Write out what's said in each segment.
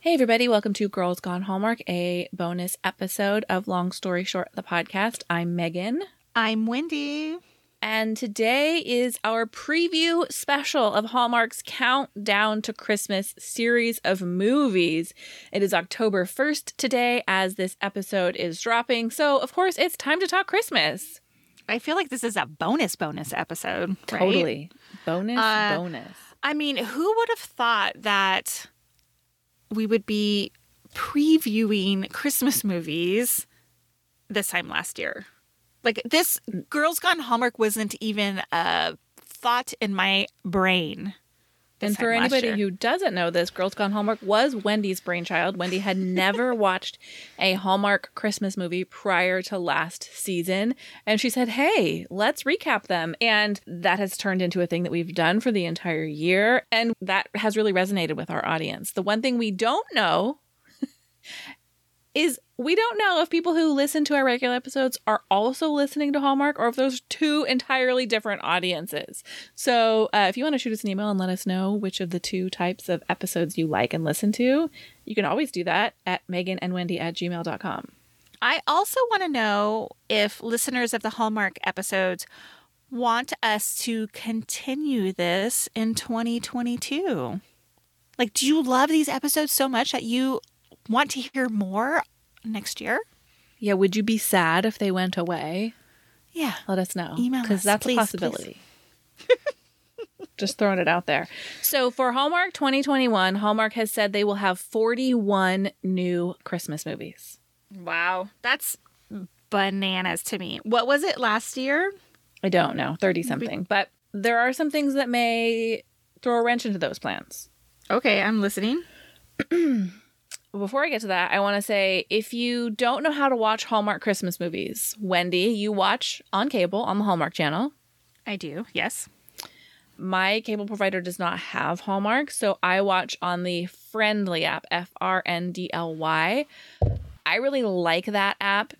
Hey, everybody, welcome to Girls Gone Hallmark, a bonus episode of Long Story Short, the podcast. I'm Megan. I'm Wendy. And today is our preview special of Hallmark's Countdown to Christmas series of movies. It is October 1st today as this episode is dropping. So, of course, it's time to talk Christmas. I feel like this is a bonus bonus episode. Right? Totally. Bonus, Uh, bonus. I mean, who would have thought that we would be previewing Christmas movies this time last year? Like this Girls Gone Hallmark wasn't even a thought in my brain. And for anybody who doesn't know this, Girls Gone Hallmark was Wendy's brainchild. Wendy had never watched a Hallmark Christmas movie prior to last season. And she said, Hey, let's recap them. And that has turned into a thing that we've done for the entire year. And that has really resonated with our audience. The one thing we don't know is we don't know if people who listen to our regular episodes are also listening to Hallmark or if those two entirely different audiences. So uh, if you want to shoot us an email and let us know which of the two types of episodes you like and listen to, you can always do that at Megan and Wendy at gmail.com. I also want to know if listeners of the Hallmark episodes want us to continue this in 2022. Like, do you love these episodes so much that you want to hear more next year? Yeah, would you be sad if they went away? Yeah. Let us know. Email Because that's please, a possibility. Just throwing it out there. So for Hallmark 2021, Hallmark has said they will have 41 new Christmas movies. Wow. That's bananas to me. What was it last year? I don't know, 30 something. But there are some things that may throw a wrench into those plans. Okay, I'm listening. Before I get to that, I want to say if you don't know how to watch Hallmark Christmas movies, Wendy, you watch on cable on the Hallmark channel. I do. Yes. My cable provider does not have Hallmark, so I watch on the Frndly app, F R N D L Y. I really like that app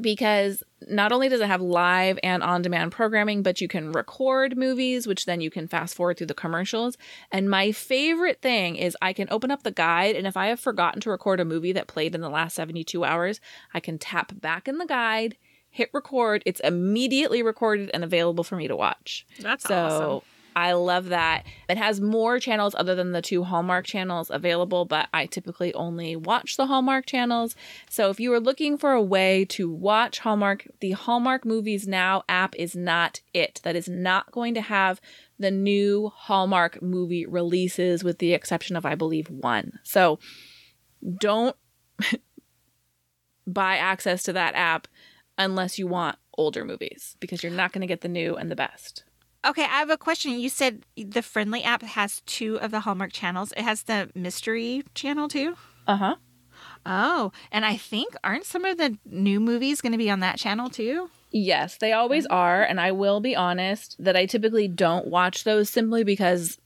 because not only does it have live and on demand programming, but you can record movies, which then you can fast forward through the commercials. And my favorite thing is I can open up the guide, and if I have forgotten to record a movie that played in the last 72 hours, I can tap back in the guide, hit record. It's immediately recorded and available for me to watch. That's So awesome. I love that. It has more channels other than the two Hallmark channels available, but I typically only watch the Hallmark channels. So if you are looking for a way to watch Hallmark, the Hallmark Movies Now app is not it. That is not going to have the new Hallmark movie releases, with the exception of, I believe, one. So don't buy access to that app unless you want older movies because you're not going to get the new and the best. Okay, I have a question. You said the Frndly app has two of the Hallmark channels. It has the mystery channel too. Uh huh. Oh, and I think aren't some of the new movies going to be on that channel too? Yes, they always are. And I will be honest that I typically don't watch those simply because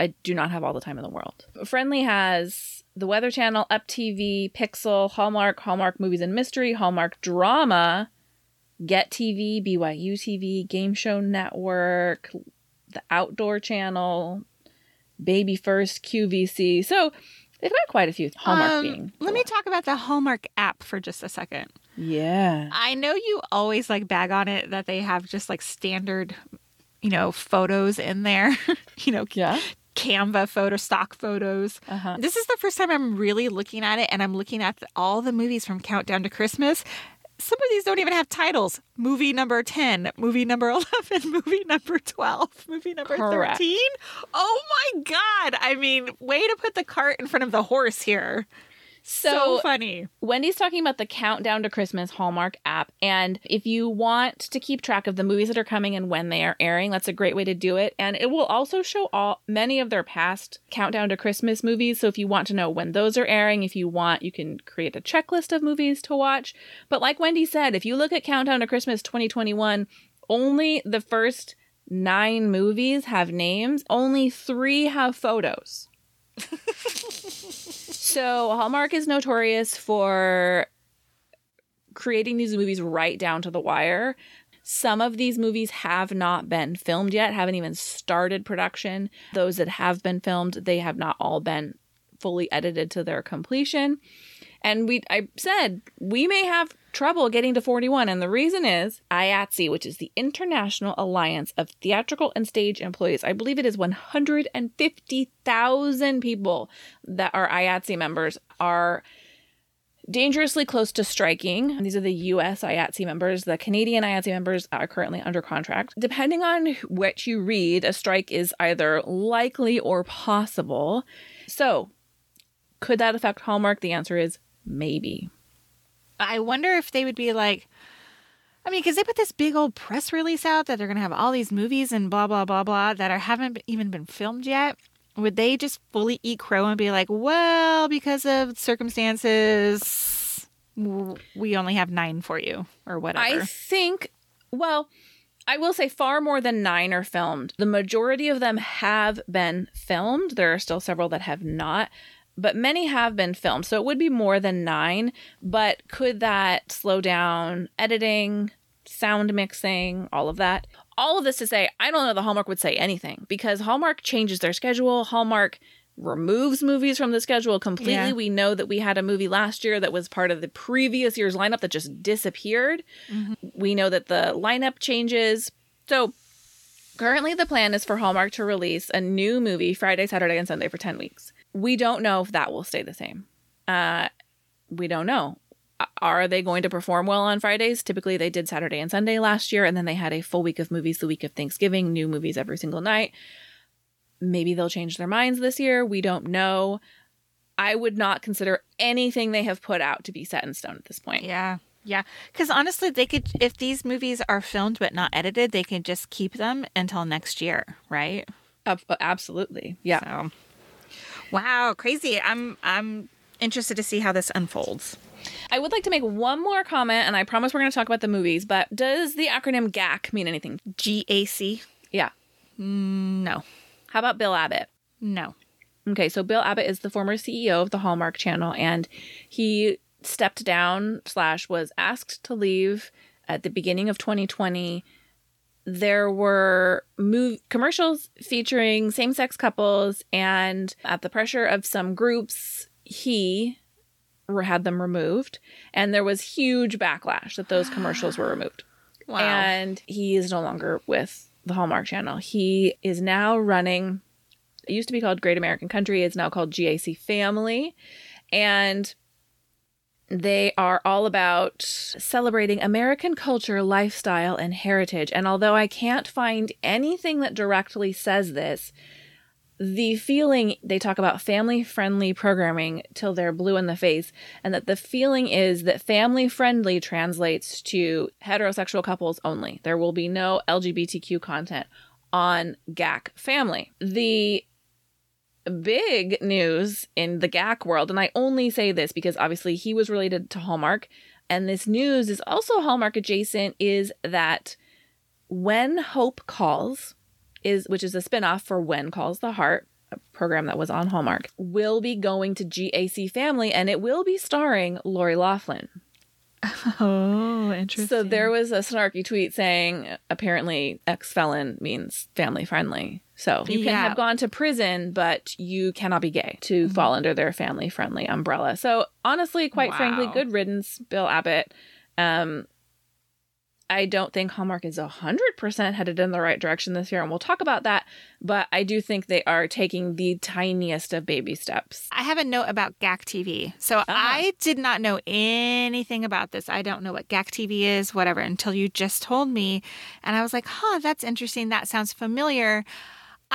I do not have all the time in the world. Frndly has the Weather Channel, Up TV, Pixel, Hallmark, Hallmark Movies and Mystery, Hallmark Drama, Get TV, BYU TV, Game Show Network, the Outdoor Channel, Baby First, QVC. So they've got quite a few Hallmark Um, being. Let me talk about the Hallmark app for just a second. Yeah. I know you always like bag on it that they have just like standard, you know, photos in there. you know, Yeah. Canva photo, stock photos. Uh huh. This is the first time I'm really looking at it, and I'm looking at the, all the movies from Countdown to Christmas. Some of these don't even have titles. Movie number 10, movie number 11, movie number 12, movie number Correct. 13. Oh my God. I mean, way to put the cart in front of the horse here. So, So, funny. Wendy's talking about the Countdown to Christmas Hallmark app. And if you want to keep track of the movies that are coming and when they are airing, that's a great way to do it. And it will also show all many of their past Countdown to Christmas movies. So if you want to know when those are airing, if you want, you can create a checklist of movies to watch. But like Wendy said, if you look at Countdown to Christmas 2021, only the first nine movies have names, only three have photos. so Hallmark is notorious for creating these movies right down to the wire. Some of these movies have not been filmed yet, haven't even started production. Those that have been filmed, they have not all been fully edited to their completion. And we I said we may have trouble getting to 41 and the reason is IATSE, which is the International Alliance of Theatrical and Stage Employees. I believe it is 150,000 people that are IATSE members are dangerously close to striking. These are the US IATSE members. The Canadian IATSE members are currently under contract. Depending on what you read, a strike is either likely or possible. So, could that affect Hallmark? The answer is maybe. I wonder if they would be like, I mean, because they put this big old press release out that they're going to have all these movies and blah, blah, blah, blah that are, haven't even been filmed yet. Would they just fully eat crow and be like, well, because of circumstances, we only have nine for you or whatever? I think, well, I will say far more than nine are filmed. The majority of them have been filmed. There are still several that have not but many have been filmed. So it would be more than nine. But could that slow down editing, sound mixing, all of that? All of this to say, I don't know the Hallmark would say anything because Hallmark changes their schedule. Hallmark removes movies from the schedule completely. Yeah. We know that we had a movie last year that was part of the previous year's lineup that just disappeared. Mm-hmm. We know that the lineup changes. So currently the plan is for Hallmark to release a new movie Friday, Saturday, and Sunday for 10 weeks we don't know if that will stay the same. Uh, we don't know. Are they going to perform well on Fridays? Typically, they did Saturday and Sunday last year, and then they had a full week of movies the week of Thanksgiving, new movies every single night. Maybe they'll change their minds this year. We don't know. I would not consider anything they have put out to be set in stone at this point. Yeah. Yeah. Because honestly, they could, if these movies are filmed but not edited, they can just keep them until next year, right? Uh, absolutely. Yeah. So. Wow, crazy. I'm I'm interested to see how this unfolds. I would like to make one more comment, and I promise we're going to talk about the movies. But does the acronym GAC mean anything? G A C. Yeah. Mm, no. How about Bill Abbott? No. Okay, so Bill Abbott is the former CEO of the Hallmark Channel, and he stepped down slash was asked to leave at the beginning of 2020 there were move commercials featuring same-sex couples and at the pressure of some groups he had them removed and there was huge backlash that those commercials were removed wow. and he is no longer with the hallmark channel he is now running it used to be called great american country it's now called gac family and they are all about celebrating American culture, lifestyle, and heritage. And although I can't find anything that directly says this, the feeling they talk about family friendly programming till they're blue in the face, and that the feeling is that family friendly translates to heterosexual couples only. There will be no LGBTQ content on GAC family. The big news in the GAC world, and I only say this because obviously he was related to Hallmark, and this news is also Hallmark adjacent, is that When Hope Calls, is which is a spinoff for When Calls the Heart, a program that was on Hallmark, will be going to GAC Family, and it will be starring Lori Loughlin. Oh, interesting. So there was a snarky tweet saying apparently ex felon means family friendly. So you can yeah. have gone to prison, but you cannot be gay to mm-hmm. fall under their family friendly umbrella. So honestly, quite wow. frankly, good riddance, Bill Abbott. Um, I don't think Hallmark is 100% headed in the right direction this year, and we'll talk about that. But I do think they are taking the tiniest of baby steps. I have a note about GAC TV. So uh-huh. I did not know anything about this. I don't know what GAC TV is, whatever, until you just told me. And I was like, huh, that's interesting. That sounds familiar.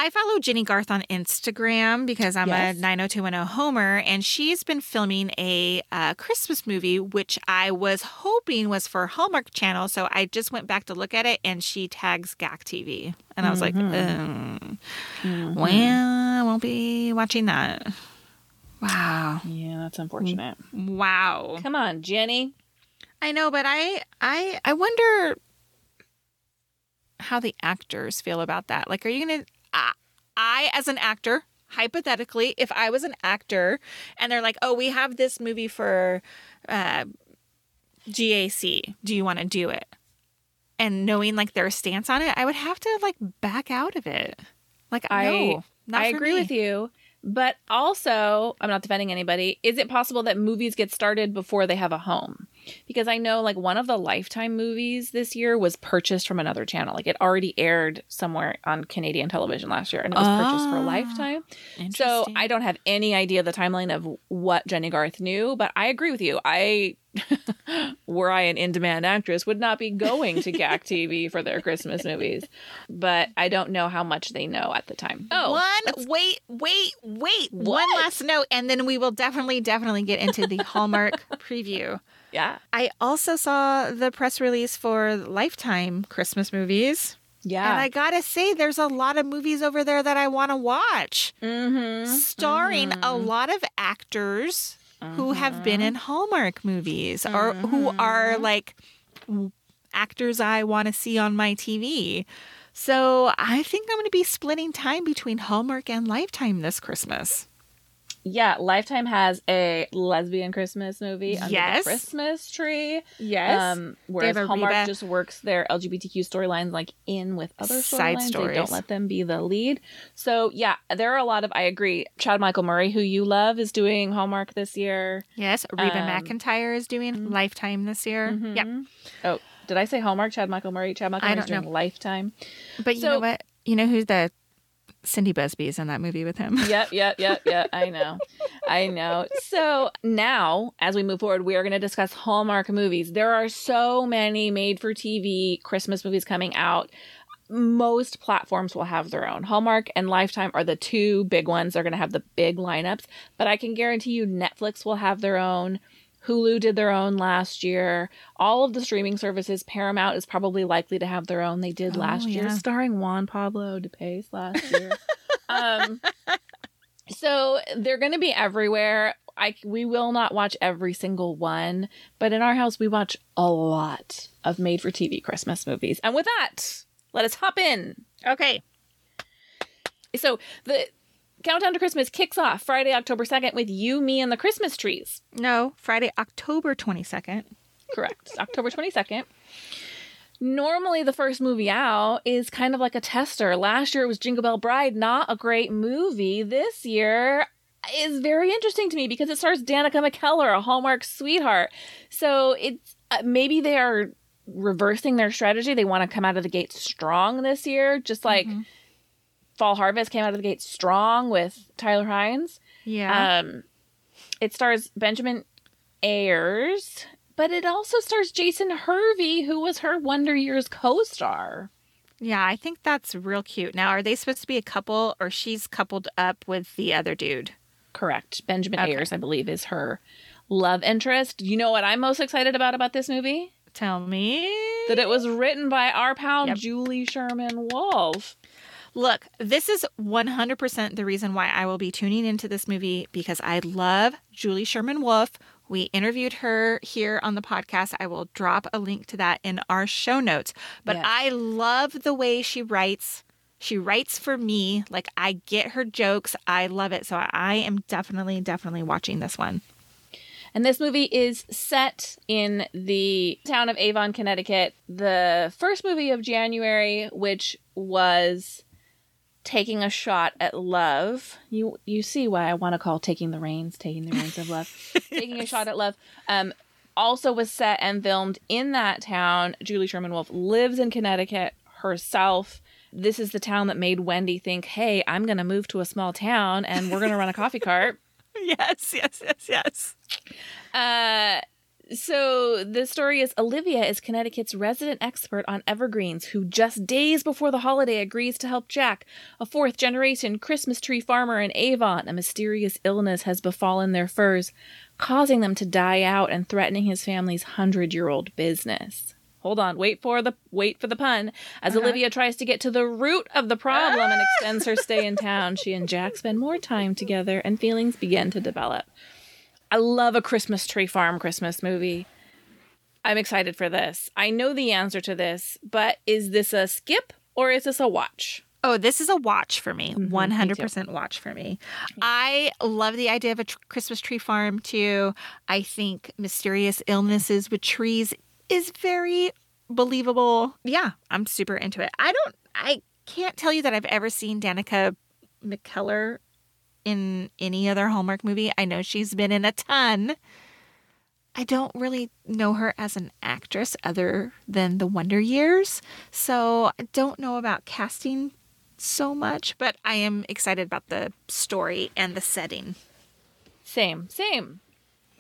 I follow Jennie Garth on Instagram because I'm yes. a 90210 Homer, and she's been filming a uh, Christmas movie, which I was hoping was for Hallmark Channel. So I just went back to look at it, and she tags GAC TV. And I was mm-hmm. like, um, mm-hmm. well, I won't be watching that. Wow. Yeah, that's unfortunate. Wow. Come on, Jennie. I know, but I I I wonder how the actors feel about that. Like, are you gonna I, as an actor, hypothetically, if I was an actor and they're like, oh, we have this movie for uh, GAC, do you want to do it? And knowing like their stance on it, I would have to like back out of it. Like, I, no, I agree me. with you. But also, I'm not defending anybody. Is it possible that movies get started before they have a home? Because I know like one of the Lifetime movies this year was purchased from another channel. Like it already aired somewhere on Canadian television last year and it was purchased for Ah, Lifetime. So I don't have any idea the timeline of what Jennie Garth knew, but I agree with you. I, were I an in demand actress, would not be going to GAC TV for their Christmas movies. But I don't know how much they know at the time. Oh, One, wait, wait, wait. One last note, and then we will definitely, definitely get into the Hallmark preview. Yeah. I also saw the press release for Lifetime Christmas movies. Yeah. And I gotta say, there's a lot of movies over there that I want to watch, mm-hmm. starring a mm-hmm. lot of actors who have been uh-huh. in Hallmark movies or who are mm-hmm. like actors I want to see on my TV. So I think I'm going to be splitting time between Hallmark and Lifetime this Christmas. Yeah, Lifetime has a lesbian Christmas movie under Yes. the Christmas tree. Yes. Um, whereas Hallmark Reba- just works their LGBTQ storylines like in with other Side storylines. They stories. don't let them be the lead. So yeah, there are a lot of. I agree. Chad Michael Murray, who you love, is doing Hallmark this year. yes. Reba um, McEntire is doing Lifetime this year. Yep. Mhm. Oh, did I say Hallmark? Chad Michael Murray. Chad Michael I Murray's don't doing Lifetime. But you So- know what? You know who's the Cindy Busby is in that movie with him? yep, yep, yep, yep. I know. I know. So now, as we move forward, we are going to discuss Hallmark movies. There are so many made for TV Christmas movies coming out. Most platforms will have their own. Hallmark and Lifetime are the two big ones. They're going to have the big lineups, but I can guarantee you Netflix will have their own. Hulu did their own last year. All of the streaming services, Paramount is probably likely to have their own. They did Oh, last year, starring Juan Pablo Di Pace last year. um, so they're going to be everywhere. I we will not watch every single one, but in our house we watch a lot of made for TV Christmas movies. And with that, let us hop in. Okay. So the countdown to Christmas kicks off Friday, October 2nd with You, Me, and the Christmas Trees. No, Friday, October 22nd. Correct. October 22nd. Normally, the first movie out is kind of like a tester. Last year it was Jingle Bell Bride, not a great movie. This year is very interesting to me because it stars Danica McKellar, a Hallmark sweetheart. So it's uh, maybe they are reversing their strategy. They want to come out of the gate strong this year, just like Fall Harvest came out of the gate strong with Tyler Hynes. Yeah. Um, it stars Benjamin Ayers, but it also stars Jason Hervey, who was her Wonder Years co-star. yeah, I think that's real cute. Now, are they supposed to be a couple or she's coupled up with the other dude? Correct. Benjamin Okay. Ayers, I believe, is her love interest. You know what I'm most excited about about this movie? Tell me. That it was written by our pal Yep. Julie Sherman Wolfe. Look, this is 100% the reason why I will be tuning into this movie because I love Julie Sherman Wolfe. We interviewed her here on the podcast. I will drop a link to that in our show notes. But Yes. I love the way she writes. She writes for me. Like, I get her jokes. I love it. So I am definitely, definitely watching this one. And this movie is set in the town of Avon, Connecticut. The first movie of January, which was taking a shot at love. You you see why I want to call taking the reins, taking the reins of love. Taking a shot at love. Um also was set and filmed in that town. Julie Sherman Wolfe lives in Connecticut herself. This is the town that made Wendy think, "Hey, I'm going to move to a small town and we're going to run a coffee cart." Yes, yes, yes, yes. Uh, so the story is Olivia is Connecticut's resident expert on evergreens who just days before the holiday agrees to help Jack, a fourth generation Christmas tree farmer in Avon. A mysterious illness has befallen their firs, causing them to die out and threatening his family's 100-year-old business. Hold on, wait for the wait for the pun. As uh-huh. Olivia tries to get to the root of the problem and ah! extends her stay in town, she and Jack spend more time together and feelings begin to develop. I love a Christmas tree farm Christmas movie. I'm excited for this. I know the answer to this, but is this a skip or is this a watch? Oh, this is a watch for me. Mm-hmm, One hundred percent watch for me. I love the idea of a tr- Christmas tree farm too. I think mysterious illnesses with trees is very believable. Yeah, I'm super into it. I don't. I can't tell you that I've ever seen Danica McKellar in any other Hallmark movie. I know she's been in a ton. I don't really know her as an actress other than the Wonder Years. So I don't know about casting so much, but I am excited about the story and the setting. Same, same.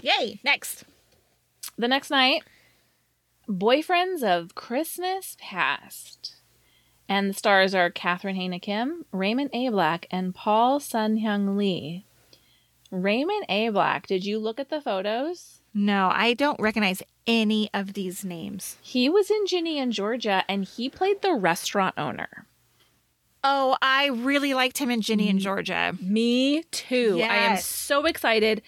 Yay! Next. The next night, Boyfriends of Christmas Past. And the stars are Catherine Haena Kim, Raymond Ablack, and Paul Sun Hyung Lee. Raymond Ablack, did you look at the photos? No, I don't recognize any of these names. He was in Ginny and Georgia and he played the restaurant owner. Oh, I really liked him in Ginny and Georgia. Me too. I am so excited.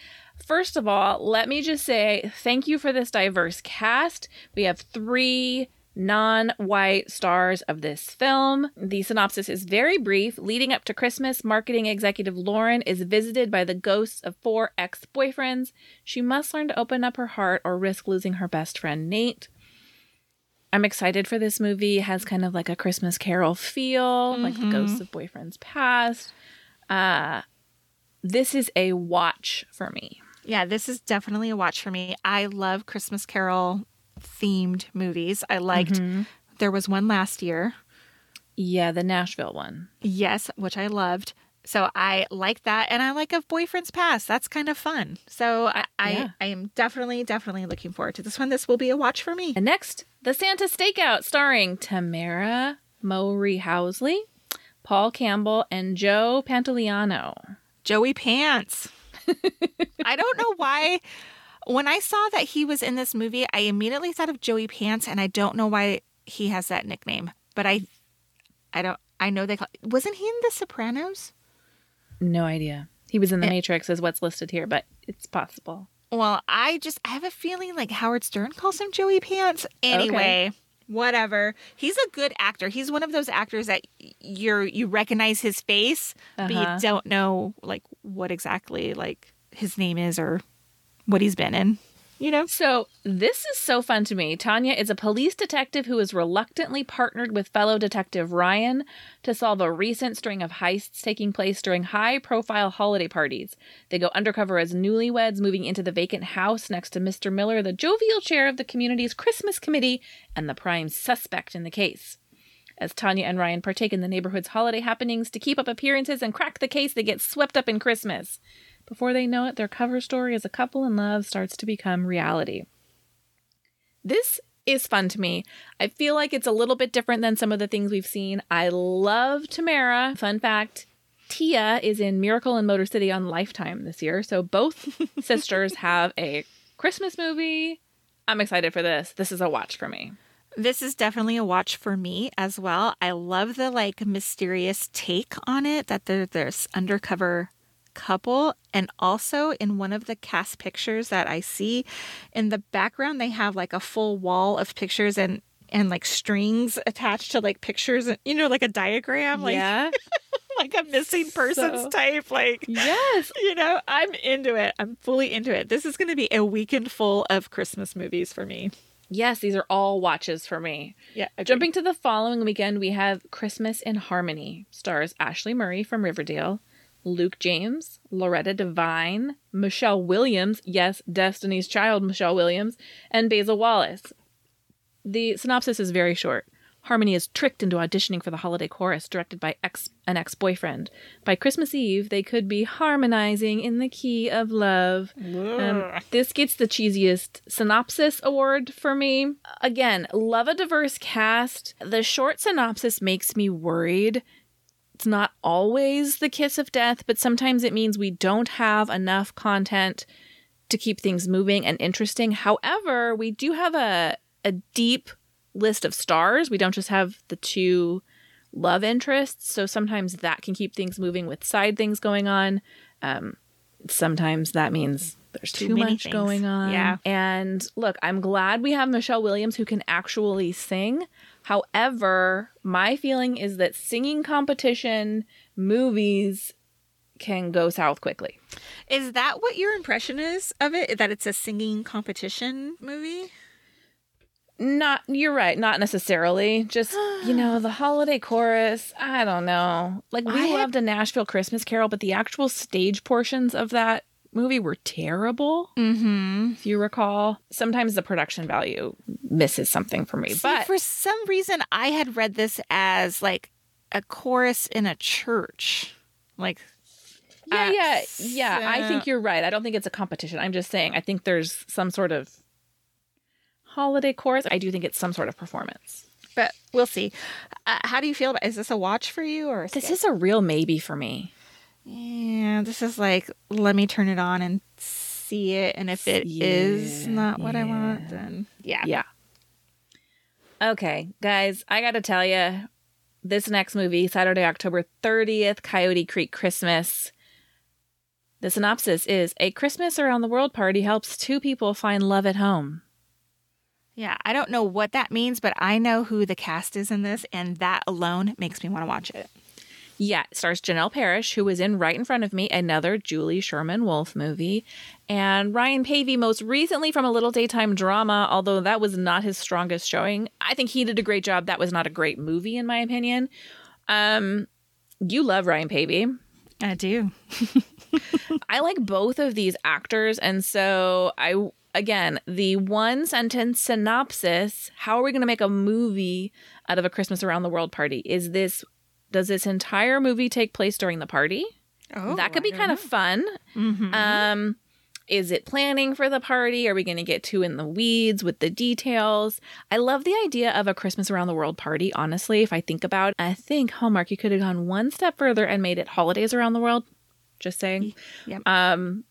First of all, let me just say thank you for this diverse cast. We have three non white stars of this film. The synopsis is very brief. Leading up to Christmas, marketing executive Lauren is visited by the ghosts of four ex boyfriends. She must learn to open up her heart or risk losing her best friend, Nate. I'm excited for this movie. It has kind of like a Christmas Carol feel, like the ghosts of boyfriends past. Uh, this is a watch for me. Yeah, this is definitely a watch for me. I love Christmas Carol themed movies. I liked mm-hmm. there was one last year. Yeah, the Nashville one. Yes, which I loved. So I like that and I like of Boyfriend's Past. That's kind of fun. So I I, Yeah. I am definitely, definitely looking forward to this one. This will be a watch for me. And next, The Santa Stakeout, starring Tamera Mowry Housley, Paul Campbell, and Joe Pantoliano. Joey Pants. I don't know why. When I saw that he was in this movie, I immediately thought of Joey Pants, and I don't know why he has that nickname. But I, I don't. I know they call. Wasn't he in The Sopranos? No idea. He was in The Matrix, is what's listed here, but it's possible. Well, I just I have a feeling like Howard Stern calls him Joey Pants. Anyway, whatever. He's a good actor. He's one of those actors that you're you recognize his face, but Uh-huh. you don't know like what exactly like his name is or what he's been in. You know? So, this is so fun to me. Tanya is a police detective who is reluctantly partnered with fellow detective Ryan to solve a recent string of heists taking place during high profile holiday parties. They go undercover as newlyweds moving into the vacant house next to Mr. Miller, the jovial chair of the community's Christmas committee and the prime suspect in the case. As Tanya and Ryan partake in the neighborhood's holiday happenings to keep up appearances and crack the case, they get swept up in Christmas. Before they know it, their cover story as a couple in love starts to become reality. This is fun to me. I feel like it's a little bit different than some of the things we've seen. I love Tamera. Fun fact Tia is in Miracle in Motor City on Lifetime this year. So both sisters have a Christmas movie. I'm excited for this. This is a watch for me. This is definitely a watch for me as well. I love the like mysterious take on it that there, there's undercover couple and also in one of the cast pictures that I see in the background they have like a full wall of pictures and and like strings attached to like pictures and you know like a diagram like yeah. like a missing persons So- type like yes. you know I'm into it I'm fully into it this is going to be a weekend full of Christmas movies for me Yes, these are all watches for me. yeah agreed. Jumping to the following weekend, we have Christmas in Harmony. Stars Ashley Murray from Riverdale, Luke James, Loretta Devine, Michelle Williams, yes, Destiny's Child Michelle Williams, and Basil Wallace. The synopsis is very short. Harmony is tricked into auditioning for the holiday chorus directed by ex- an ex boyfriend. By Christmas Eve, they could be harmonizing in the key of love. Um, this gets the cheesiest synopsis award for me. Again, love a diverse cast. The short synopsis makes me worried. It's not always the kiss of death, but sometimes it means we don't have enough content to keep things moving and interesting. However, we do have a a deep list of stars. We don't just have the two love interests, so sometimes that can keep things moving with side things going on. Um, sometimes that means there's too, Too much things. going on. Yeah. And look, I'm glad we have Michelle Williams who can actually sing. However, my feeling is that singing competition movies can go south quickly. Is that what your impression is of it? That it's a singing competition movie? Not you're right, not necessarily. Just you know, the holiday chorus, I don't know. Like we I had- loved a Nashville Christmas Carol, but the actual stage portions of that movie were terrible, Mm-hmm. if you recall. Sometimes the production value misses something for me. See, but for some reason, I had read this as like a chorus in a church. Like, yeah, yeah, yeah. I think you're right. I don't think it's a competition. I'm just saying I think there's some sort of holiday chorus. I do think it's some sort of performance. but we'll see. Uh, how do you feel about? Is this a watch for you or? This is a real maybe for me. Yeah, this is like let me turn it on and see it, and if it is Yeah, not what I want, then yeah. Yeah. Okay, guys, I got to tell you, this next movie, Saturday, October 30th, Coyote Creek Christmas. The synopsis is A Christmas Around the World party helps two people find love at home. Yeah, I don't know what that means, but I know who the cast is in this, and that alone makes me want to watch it. Yeah, stars Janel Parrish, who was in right in front of me, another Julie Sherman Wolfe movie, and Ryan Paevey, most recently from a little daytime drama, although that was not his strongest showing. I think he did a great job. That was not a great movie, in my opinion. Um, you love Ryan Paevey. I do. I like both of these actors, and so I again the one sentence synopsis. How are we going to make a movie out of a Christmas around the world party? Is this does this entire movie take place during the party? Oh, that could be kind of fun. hmm Um, is it planning for the party? Are we going to get too in the weeds with the details? I love the idea of a Christmas around the world party. Honestly, if I think about, it, I think Hallmark, you could have gone one step further and made it holidays around the world. Just saying. Yep. Um,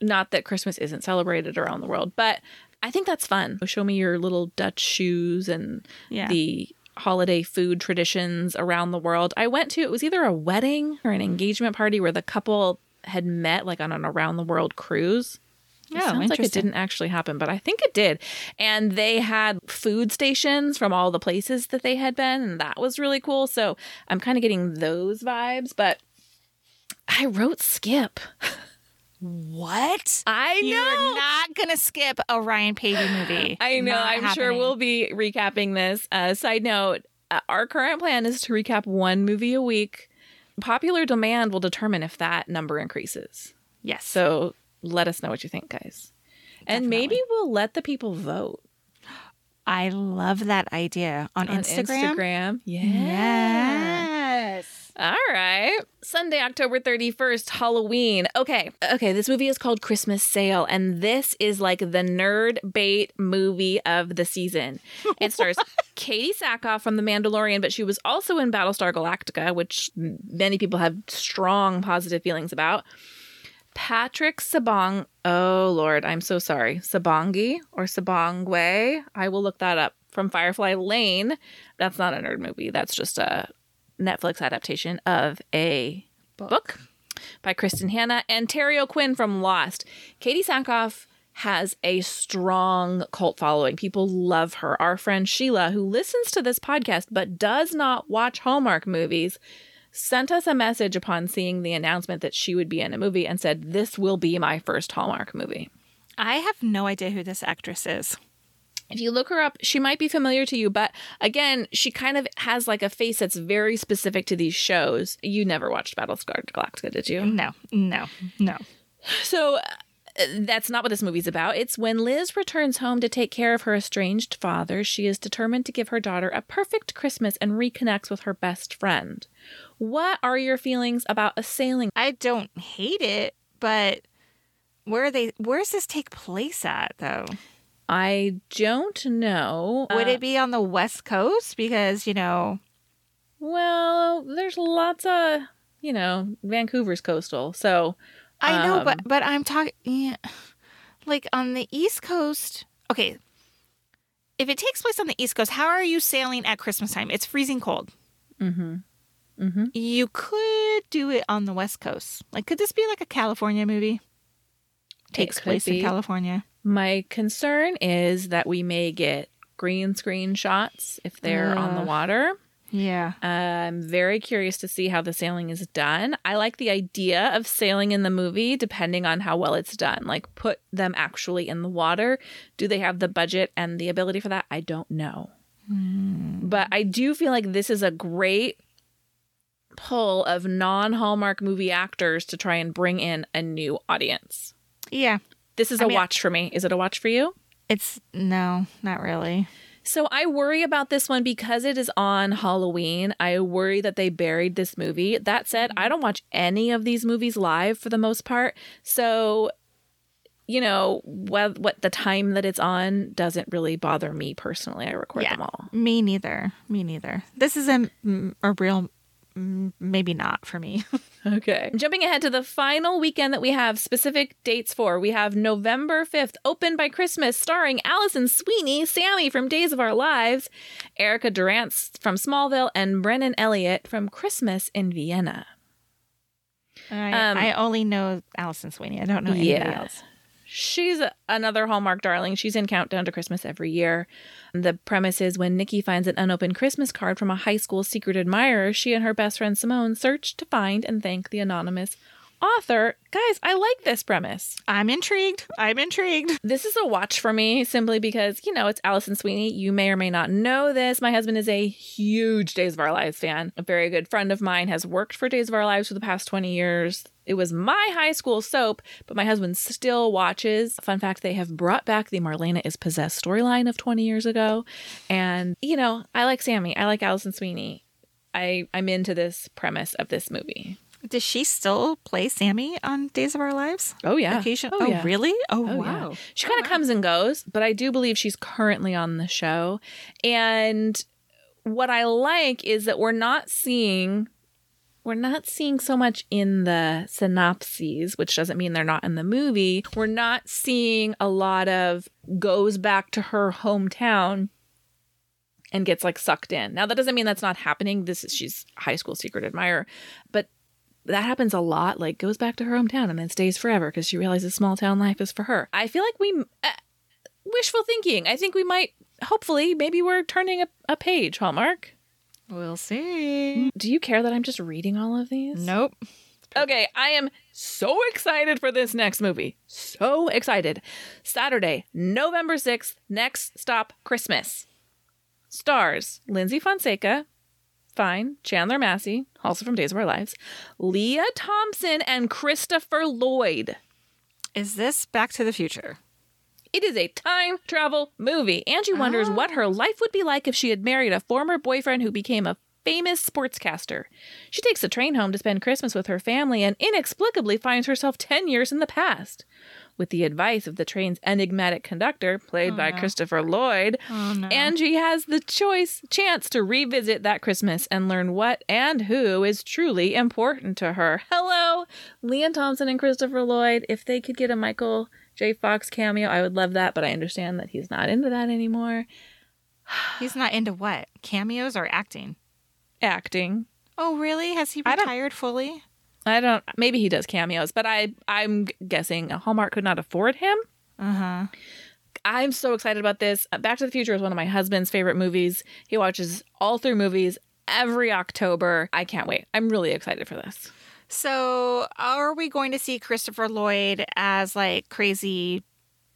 not that Christmas isn't celebrated around the world, but I think that's fun. Show me your little Dutch shoes and yeah. the holiday food traditions around the world. I went to it was either a wedding or an engagement party where the couple had met like on an around the world cruise. It Oh, sounds like it didn't actually happen, but I think it did. And they had food stations from all the places that they had been, and that was really cool. So I'm kind of getting those vibes, but I wrote skip. what? I know. You're not gonna skip a Ryan Paevey movie. I know. Not I'm sure we'll be recapping this. Uh, side note: uh, Our current plan is to recap one movie a week. Popular demand will determine if that number increases. Yes. So let us know what you think, guys, and maybe we'll let the people vote I love that idea on, on Instagram. Instagram. Yeah. Yes. All right. Sunday, October 31st, Halloween. Okay. Okay. This movie is called Christmas Sail, and this is like the nerd bait movie of the season. It stars Katee Sackhoff from The Mandalorian, but she was also in Battlestar Galactica, which many people have strong positive feelings about. Patrick Sabong. Oh, Lord. I'm so sorry. Sabongi or Sabongwe. I will look that up. From Firefly Lane. That's not a nerd movie. That's just a Netflix adaptation of a book, by Kristin Hannah and Terry O'Quinn from Lost. Katee Sackhoff has a strong cult following. People love her. Our friend Sheila, who listens to this podcast but does not watch Hallmark movies, sent us a message upon seeing the announcement that she would be in a movie and said, This will be my first Hallmark movie. I have no idea who this actress is. If you look her up, she might be familiar to you, but again, she kind of has like a face that's very specific to these shows. You never watched Battlestar Galactica, did you? No, no, no. So uh, that's not what this movie's about. It's when Liz returns home to take care of her estranged father, she is determined to give her daughter a perfect Christmas and reconnects with her best friend. What are your feelings about a sailing? I don't hate it, but where are they? Where does this take place at, though? I don't know. Would Uh, it be on the West Coast? Because you know, Well, there's lots of, you know, Vancouver's coastal. So I know, Um, but but I'm talking yeah, like on the East Coast. Okay, if it takes place on the East Coast, how are you sailing at Christmas time? It's freezing cold. mm-hmm. Mm-hmm. You could do it on the West Coast. Like, could this be like a California movie? Takes place be. in California. My concern is that we may get green screen shots if they're on the water. Yeah. I'm very curious to see how the sailing is done. I like the idea of sailing in the movie, depending on how well it's done. Like, put them actually in the water. Do they have the budget and the ability for that? I don't know. Hmm. But I do feel like this is a great pull of non Hallmark movie actors to try and bring in a new audience. Yeah. This is I a mean- watch for me. Is it a watch for you? It's no, not really. So I worry about this one because it is on Halloween. I worry that they buried this movie. That said, I don't watch any of these movies live for the most part. So, you know, what what the time that it's on doesn't really bother me personally. I record Yeah. them all. Me neither. Me neither. This is a a real maybe not for me. Okay. Jumping ahead to the final weekend that we have specific dates for, we have November 5th, Open by Christmas, starring Alison Sweeney, Sammy from Days of Our Lives, Erica Durance from Smallville, and Brennan Elliott from Christmas in Vienna. I, Um, I only know Alison Sweeney. I don't know anybody Yeah. else. She's another Hallmark darling. She's in Countdown to Christmas every year. The premise is when Nikki finds an unopened Christmas card from a high school secret admirer, she and her best friend Simone search to find and thank the anonymous author. Guys, I like this premise. I'm intrigued. I'm intrigued. This is a watch for me simply because, you know, it's Alison Sweeney. You may or may not know this. My husband is a huge Days of Our Lives fan. A very good friend of mine has worked for Days of Our Lives for the past 20 years. It was my high school soap, but my husband still watches. Fun fact they have brought back the Marlena is Possessed storyline of 20 years ago. And, you know, I like Sammy. I like Alison Sweeney. I, I'm into this premise of this movie. Does she still play Sammy on Days of Our Lives? Oh, yeah. Occasion- Oh, oh, yeah. really? Oh, Oh, wow. yeah. She kind of oh, comes and goes, but I do believe she's currently on the show. And what I like is that we're not seeing we're not seeing so much in the synopses, which doesn't mean they're not in the movie. We're not seeing a lot of goes back to her hometown and gets like sucked in. Now that doesn't mean that's not happening. This is she's high school secret admirer, but that happens a lot. Like goes back to her hometown and then stays forever because she realizes small town life is for her. I feel like we uh, wishful thinking. I think we might. Hopefully, maybe we're turning a, a page. Hallmark. We'll see. Mm, do you care that I'm just reading all of these? Nope. Okay, I am so excited for this next movie. So excited. Saturday, November 6th, next stop Christmas. Stars Lyndsy Fonseca, fine, Chandler Massey, also from Days of Our Lives, Lea Thompson, and Christopher Lloyd. Is this Back to the Future? It is a time travel movie. Angie wonders what her oh. life would be like if she had married a former boyfriend who became a famous sportscaster. She takes the train home to spend Christmas with her family and inexplicably finds herself 10 years in the past. With the advice of the train's enigmatic conductor, played oh, by Christopher Lloyd, Oh, no. Angie has the choice chance to revisit that Christmas and learn what and who is truly important to her. Hello, Lea Thompson and Christopher Lloyd. If they could get a Michael J. Fox cameo, I would love that, but I understand that he's not into that anymore. He's not into what? Cameos or acting? Acting. Oh, really? Has he I retired fully? I don't maybe he does cameos, but I I'm guessing Hallmark could not afford him. Uh huh. I'm so excited about this. Uh, Back to the Future is one of my husband's favorite movies. He watches all three movies every October. I can't wait. I'm really excited for this. So, are we going to see Christopher Lloyd as like crazy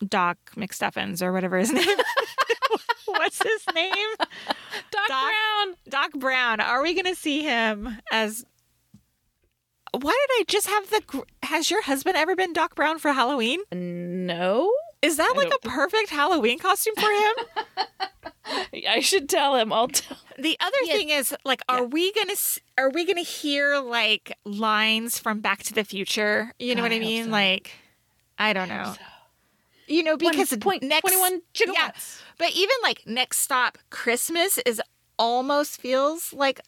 Doc McStuffins or whatever his name? What's his name? Doc, Doc- Brown. Doc Brown. Are we going to see him as? Why did I just have the? Has your husband ever been Doc Brown for Halloween? No. Is that I like a perfect Halloween costume for him? I should tell him. I'll tell. The other Yeah. thing is, like, are we gonna are we gonna hear like lines from Back to the Future? You know God, what I I mean? so. Like, I don't know. You know, because point next twenty one yeah, but even like next stop Christmas is almost feels like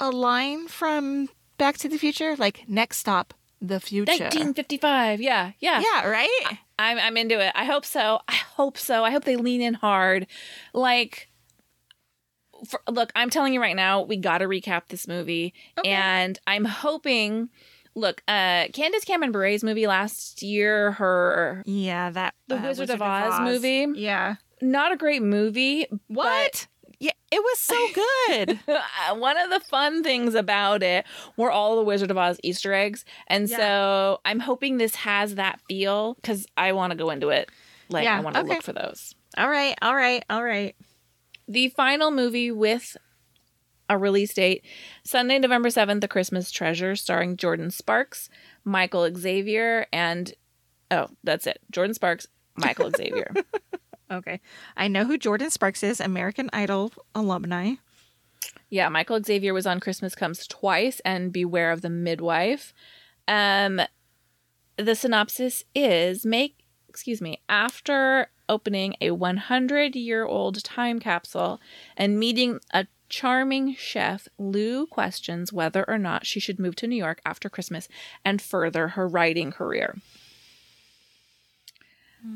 a line from Back to the Future. Like next stop the future. 1955. Yeah, yeah. Yeah, right. I'm I'm into it. I hope so. I hope so. I hope they lean in hard. Like for, look, I'm telling you right now, we got to recap this movie Okay. and I'm hoping look, uh Candace Cameron Bure's movie last year, her Yeah, that The uh, Wizard of Oz movie? Yeah. not a great movie. What? Yeah, it was so good. One of the fun things about it were all the Wizard of Oz Easter eggs. And Yeah. so I'm hoping this has that feel because I want to go into it. Like, Yeah, I want to okay. look for those. all right, all right, all right. The final movie with a release date Sunday, November 7th, The Christmas Treasure, starring Jordin Sparks, Michael Xavier, and oh, that's it. Jordin Sparks, Michael Xavier. Okay. I know who Jordin Sparks is, American Idol alumni. Yeah, Michael Xavier was on Christmas Comes twice and Beware of the Midwife. Um the synopsis is make excuse me, after opening a 100-year-old time capsule and meeting a charming chef, Lou questions whether or not she should move to New York after Christmas and further her writing career.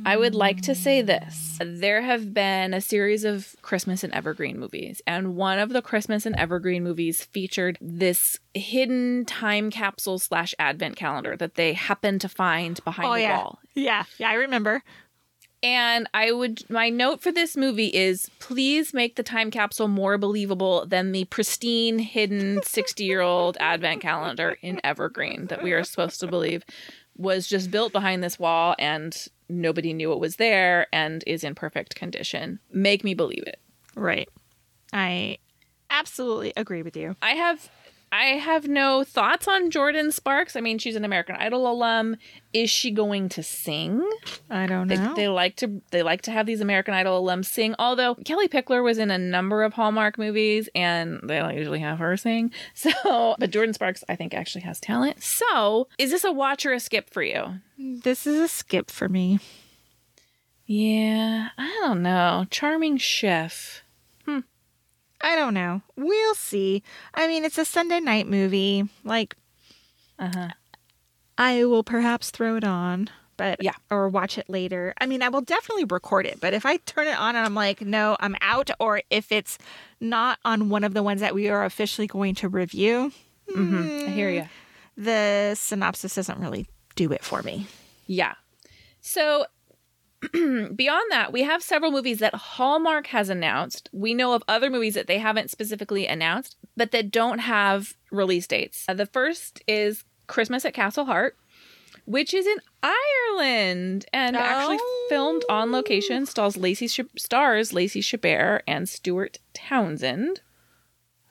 I would like to say this. There have been a series of Christmas and Evergreen movies, and one of the Christmas and Evergreen movies featured this hidden time capsule slash advent calendar that they happened to find behind Oh, the yeah. wall. Yeah, yeah, I remember. And I would, my note for this movie is please make the time capsule more believable than the pristine, hidden 60 year old advent calendar in Evergreen that we are supposed to believe was just built behind this wall and nobody knew it was there and is in perfect condition. Make me believe it. Right. I absolutely agree with you. I have. I have no thoughts on Jordin Sparks. I mean, she's an American Idol alum. Is she going to sing? I don't They, know. they like to they like to have these American Idol alums sing. Although Kellie Pickler was in a number of Hallmark movies, and they don't usually have her sing. So, but Jordin Sparks, I think, actually has talent. So, is this a watch or a skip for you? this is a skip for me. Yeah, I don't know. Charming chef. I don't know. We'll see. I mean, it's a Sunday night movie. Like, Uh huh. I will perhaps throw it on, but Yeah. or watch it later. I mean, I will definitely record it, but if I turn it on and I'm like, no, I'm out, or if it's not on one of the ones that we are officially going to review, Mm-hmm. I hear you. the synopsis doesn't really do it for me. Yeah. So beyond that, we have several movies that Hallmark has announced. We know of other movies that they haven't specifically announced, but that don't have release dates. Uh, the first is Christmas at Castle Hart, which is in Ireland and actually Oh. filmed on location. Stars Lacey Sh- stars Lacey Chabert and Stuart Townsend.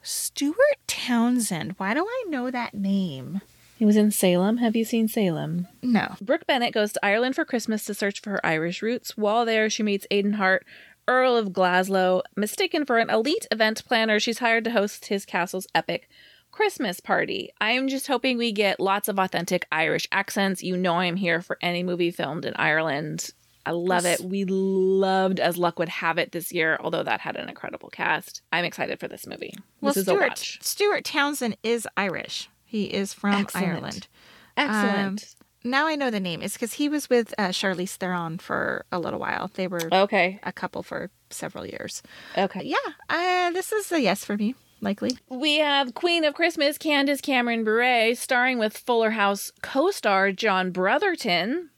Stuart Townsend. Why do I know that name? He was in Salem. Have you seen Salem? No. Brooke Bennett goes to Ireland for Christmas to search for her Irish roots. While there, she meets Aidan Hart, Earl of Glasgow. Mistaken for an elite event planner, she's hired to host his castle's epic Christmas party. I am just hoping we get lots of authentic Irish accents. You know, I'm here for any movie filmed in Ireland. I love it. We loved As Luck Would Have It this year, although that had an incredible cast. I'm excited for this movie. Well, this is a watch. Stuart Townsend is Irish. He is from Excellent. Ireland. Excellent. Now I know the name. It's because he was with uh, Charlize Theron for a little while. They were okay. a couple for several years. Okay. Yeah, uh, this is a yes for me, likely. We have Queen of Christmas, Candace Cameron Bure, starring with Fuller House co star John Brotherton.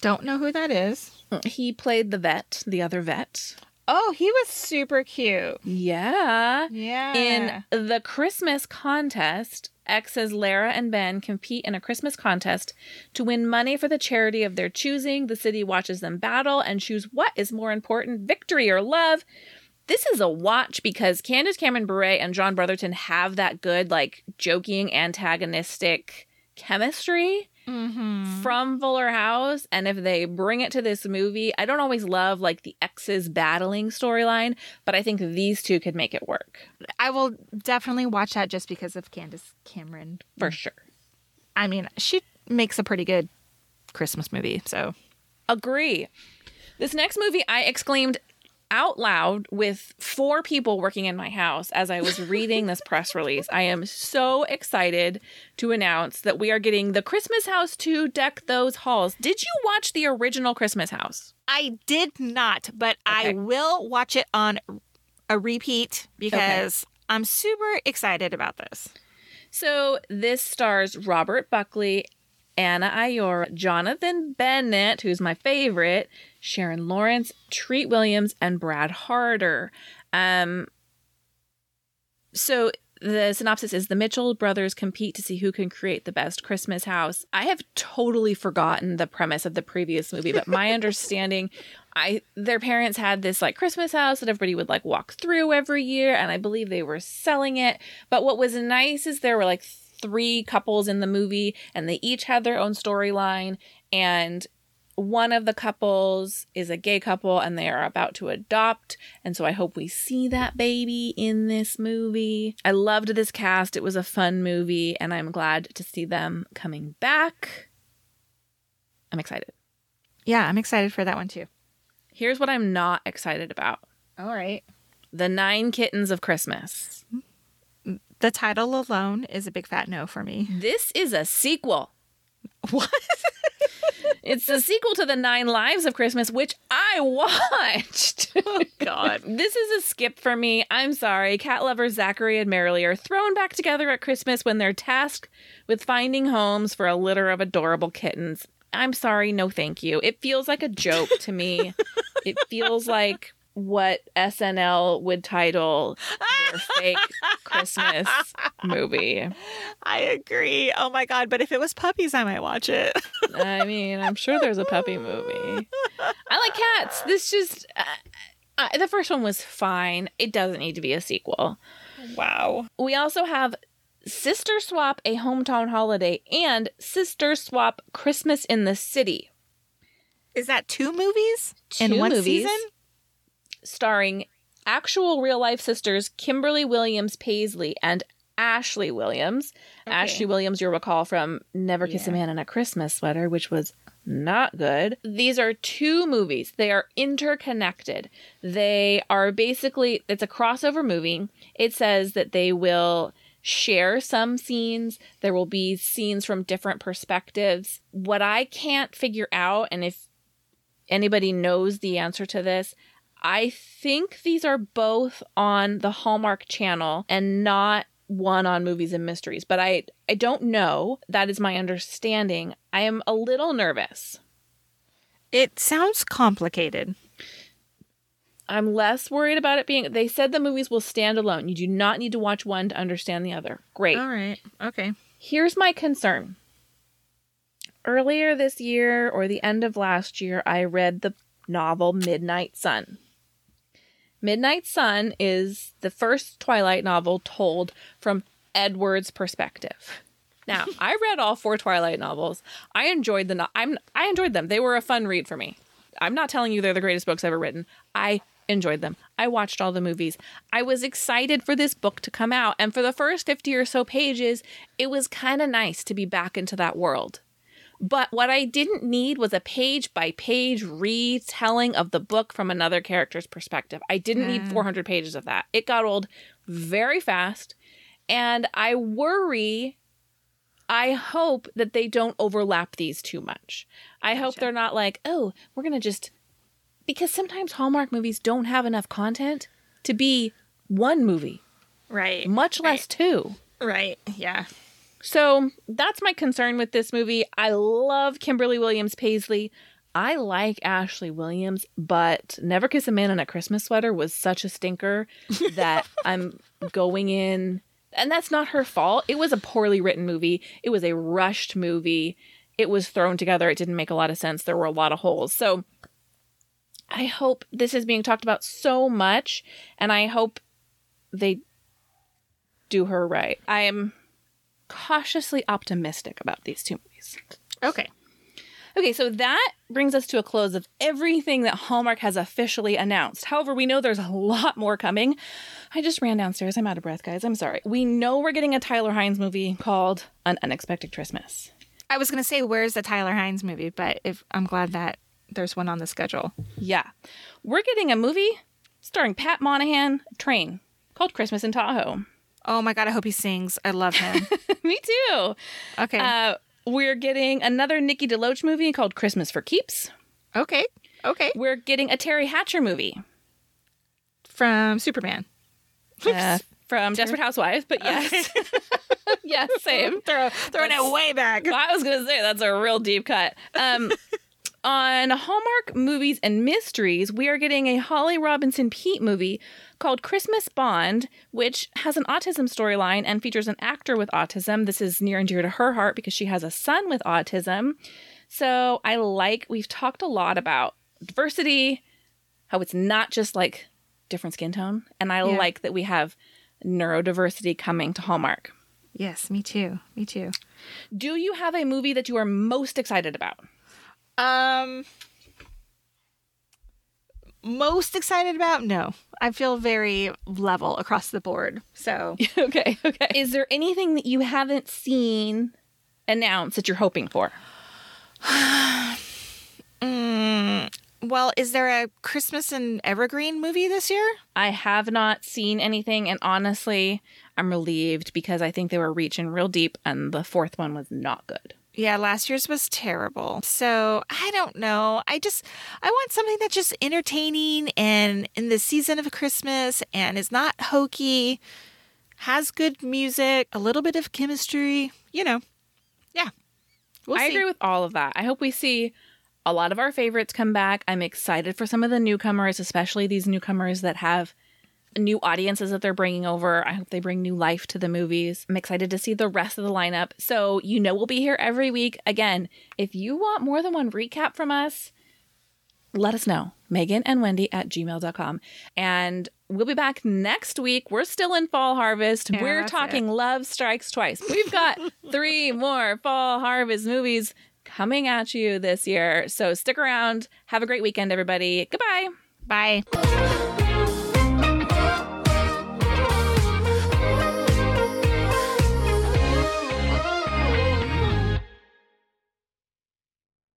Don't know who that is. He played the vet, the other vet. Oh, he was super cute. Yeah. Yeah. In the Christmas contest, exes Lara and Ben compete in a Christmas contest to win money for the charity of their choosing. The city watches them battle and choose what is more important victory or love. This is a watch because Candace Cameron Bure and John Brotherton have that good, like, joking, antagonistic chemistry Mhm. from Fuller House. And if they bring it to this movie, I don't always love, like, the exes battling storyline, but I think these two could make it work I will definitely watch that just because of Candace Cameron. for sure. I mean, she makes a pretty good Christmas movie. So Agree. This next movie I exclaimed out loud with four people working in my house as I was reading this press release. I am so excited to announce that we are getting the Christmas House to deck those halls. Did you watch the original Christmas House? I did not, but I will watch it on a repeat because I'm super excited about this. So this stars Robert Buckley, Ana Ayora, Jonathan Bennett, who's my favorite, Sharon Lawrence, Treat Williams, and Brad Harder. Um, So the synopsis is the Mitchell brothers compete to see who can create the best Christmas house. I have totally forgotten the premise of the previous movie, but my understanding I their parents had this like Christmas house that everybody would like walk through every year and I believe they were selling it. But what was nice is there were like three couples in the movie and they each had their own storyline and one of the couples is a gay couple and they are about to adopt. And so I hope we see that baby in this movie. I loved this cast. It was a fun movie and I'm glad to see them coming back. I'm excited. Yeah, I'm excited for that one too. Here's what I'm not excited about All right. The Nine Kittens of Christmas. Mm-hmm. The title alone is a big fat no for me. This is a sequel. What? It's the sequel to The Nine Lives of Christmas, which I watched. Oh, God. this is a skip for me. I'm sorry. Cat lovers Zachary and Marilee are thrown back together at Christmas when they're tasked with finding homes for a litter of adorable kittens. I'm sorry, no thank you. It feels like a joke to me. it feels like what SNL would title their fake Christmas movie. I agree. Oh my God. But if it was puppies, I might watch it. I mean, I'm sure there's a puppy movie. I like cats. This just uh, uh, the first one was fine. It doesn't need to be a sequel. Wow. We also have Sister Swap: A Hometown Holiday and Sister Swap: Christmas in the City, Is that two movies in one movies. season? Starring actual real life sisters Kimberly Williams Paisley and Ashley Williams. Okay. Ashley Williams, you'll recall from Never Kiss a Man in a Christmas Sweater, which was not good. These are two movies. They are interconnected. They are basically, it's a crossover movie. It says that they will share some scenes. There will be scenes from different perspectives. What I can't figure out, and if anybody knows the answer to this, I think these are both on the Hallmark channel and not one on movies and mysteries, but I I don't know. That is my understanding. I am a little nervous. It sounds complicated. I'm less worried about it being they said the movies will stand alone. You do not need to watch one to understand the other. Great. All right. Okay. Here's my concern. Earlier this year or the end of last year, I read the novel Midnight Sun. Midnight Sun is the first Twilight novel told from Edward's perspective. Now, I read all four Twilight novels. I enjoyed the no- I'm I enjoyed them. They were a fun read for me. I'm not telling you they're the greatest books ever written. I enjoyed them. I watched all the movies. I was excited for this book to come out, and for the first 50 or so pages, it was kind of nice to be back into that world. But what I didn't need was a page by page retelling of the book from another character's perspective. I didn't need mm. 400 pages of that. It got old very fast, and I worry. I hope that they don't overlap these too much. I hope they're not like, oh, we're going to just. Because sometimes Hallmark movies don't have enough content to be one movie, Right. much less two. Right. Yeah. So that's my concern with this movie. I love Kimberly Williams Paisley. I like Ashley Williams, but Never Kiss a Man in a Christmas Sweater was such a stinker that I'm going in. And that's not her fault. It was a poorly written movie, it was a rushed movie. It was thrown together. It didn't make a lot of sense. There were a lot of holes. So I hope this is being talked about so much, and I hope they do her right. I am cautiously optimistic about these two movies. Okay. Okay, so that brings us to a close of everything that Hallmark has officially announced. However, we know there's a lot more coming. I just ran downstairs. I'm out of breath, guys. I'm sorry. We know we're getting a Tyler Hynes movie called An Unexpected Christmas. I was gonna say where's the Tyler Hynes movie, but if I'm glad that there's one on the schedule. Yeah. We're getting a movie starring Pat Monahan, Train, called Christmas in Tahoe. Oh my god, I hope he sings. I love him. Me too. Okay. Uh, we're getting another Nikki DeLoach movie called Christmas for Keeps. okay. Okay. We're getting a Teri Hatcher movie. From Superman. uh, from Desperate Housewives, but yes, yes, same. Throw, throwing it way back. I was gonna say that's a real deep cut. Um, On Hallmark Movies and Mysteries, we are getting a Holly Robinson Peete movie called Christmas Bond, which has an autism storyline and features an actor with autism. This is near and dear to her heart because she has a son with autism. So I like, we've talked a lot about diversity, how it's not just like different skin tone. And I Yeah. like that we have neurodiversity coming to Hallmark. Yes, me too. Me too. Do you have a movie that you are most excited about? Um most excited about? No. I feel very level across the board. So okay, okay. Is there anything that you haven't seen announced that you're hoping for? Mm, well, is there a Christmas and Evergreen movie this year? I have not seen anything, and honestly, I'm relieved because I think they were reaching real deep, and the fourth one was not good. Yeah, last year's was terrible. So I don't know. I just I want something that's just entertaining and in the season of Christmas and is not hokey, has good music, a little bit of chemistry. You know, yeah. We'll I see. agree with all of that. I hope we see a lot of our favorites come back. I'm excited for some of the newcomers, especially these newcomers that have new audiences that they're bringing over. I hope they bring new life to the movies. I'm excited to see the rest of the lineup. So, you know, we'll be here every week. Again, if you want more than one recap from us, let us know. Megan and Wendy at gmail.com. And we'll be back next week. We're still in fall harvest. Yeah, We're talking Love Strikes Twice. We've got three more fall harvest movies coming at you this year. So stick around. Have a great weekend, everybody. Goodbye. Bye.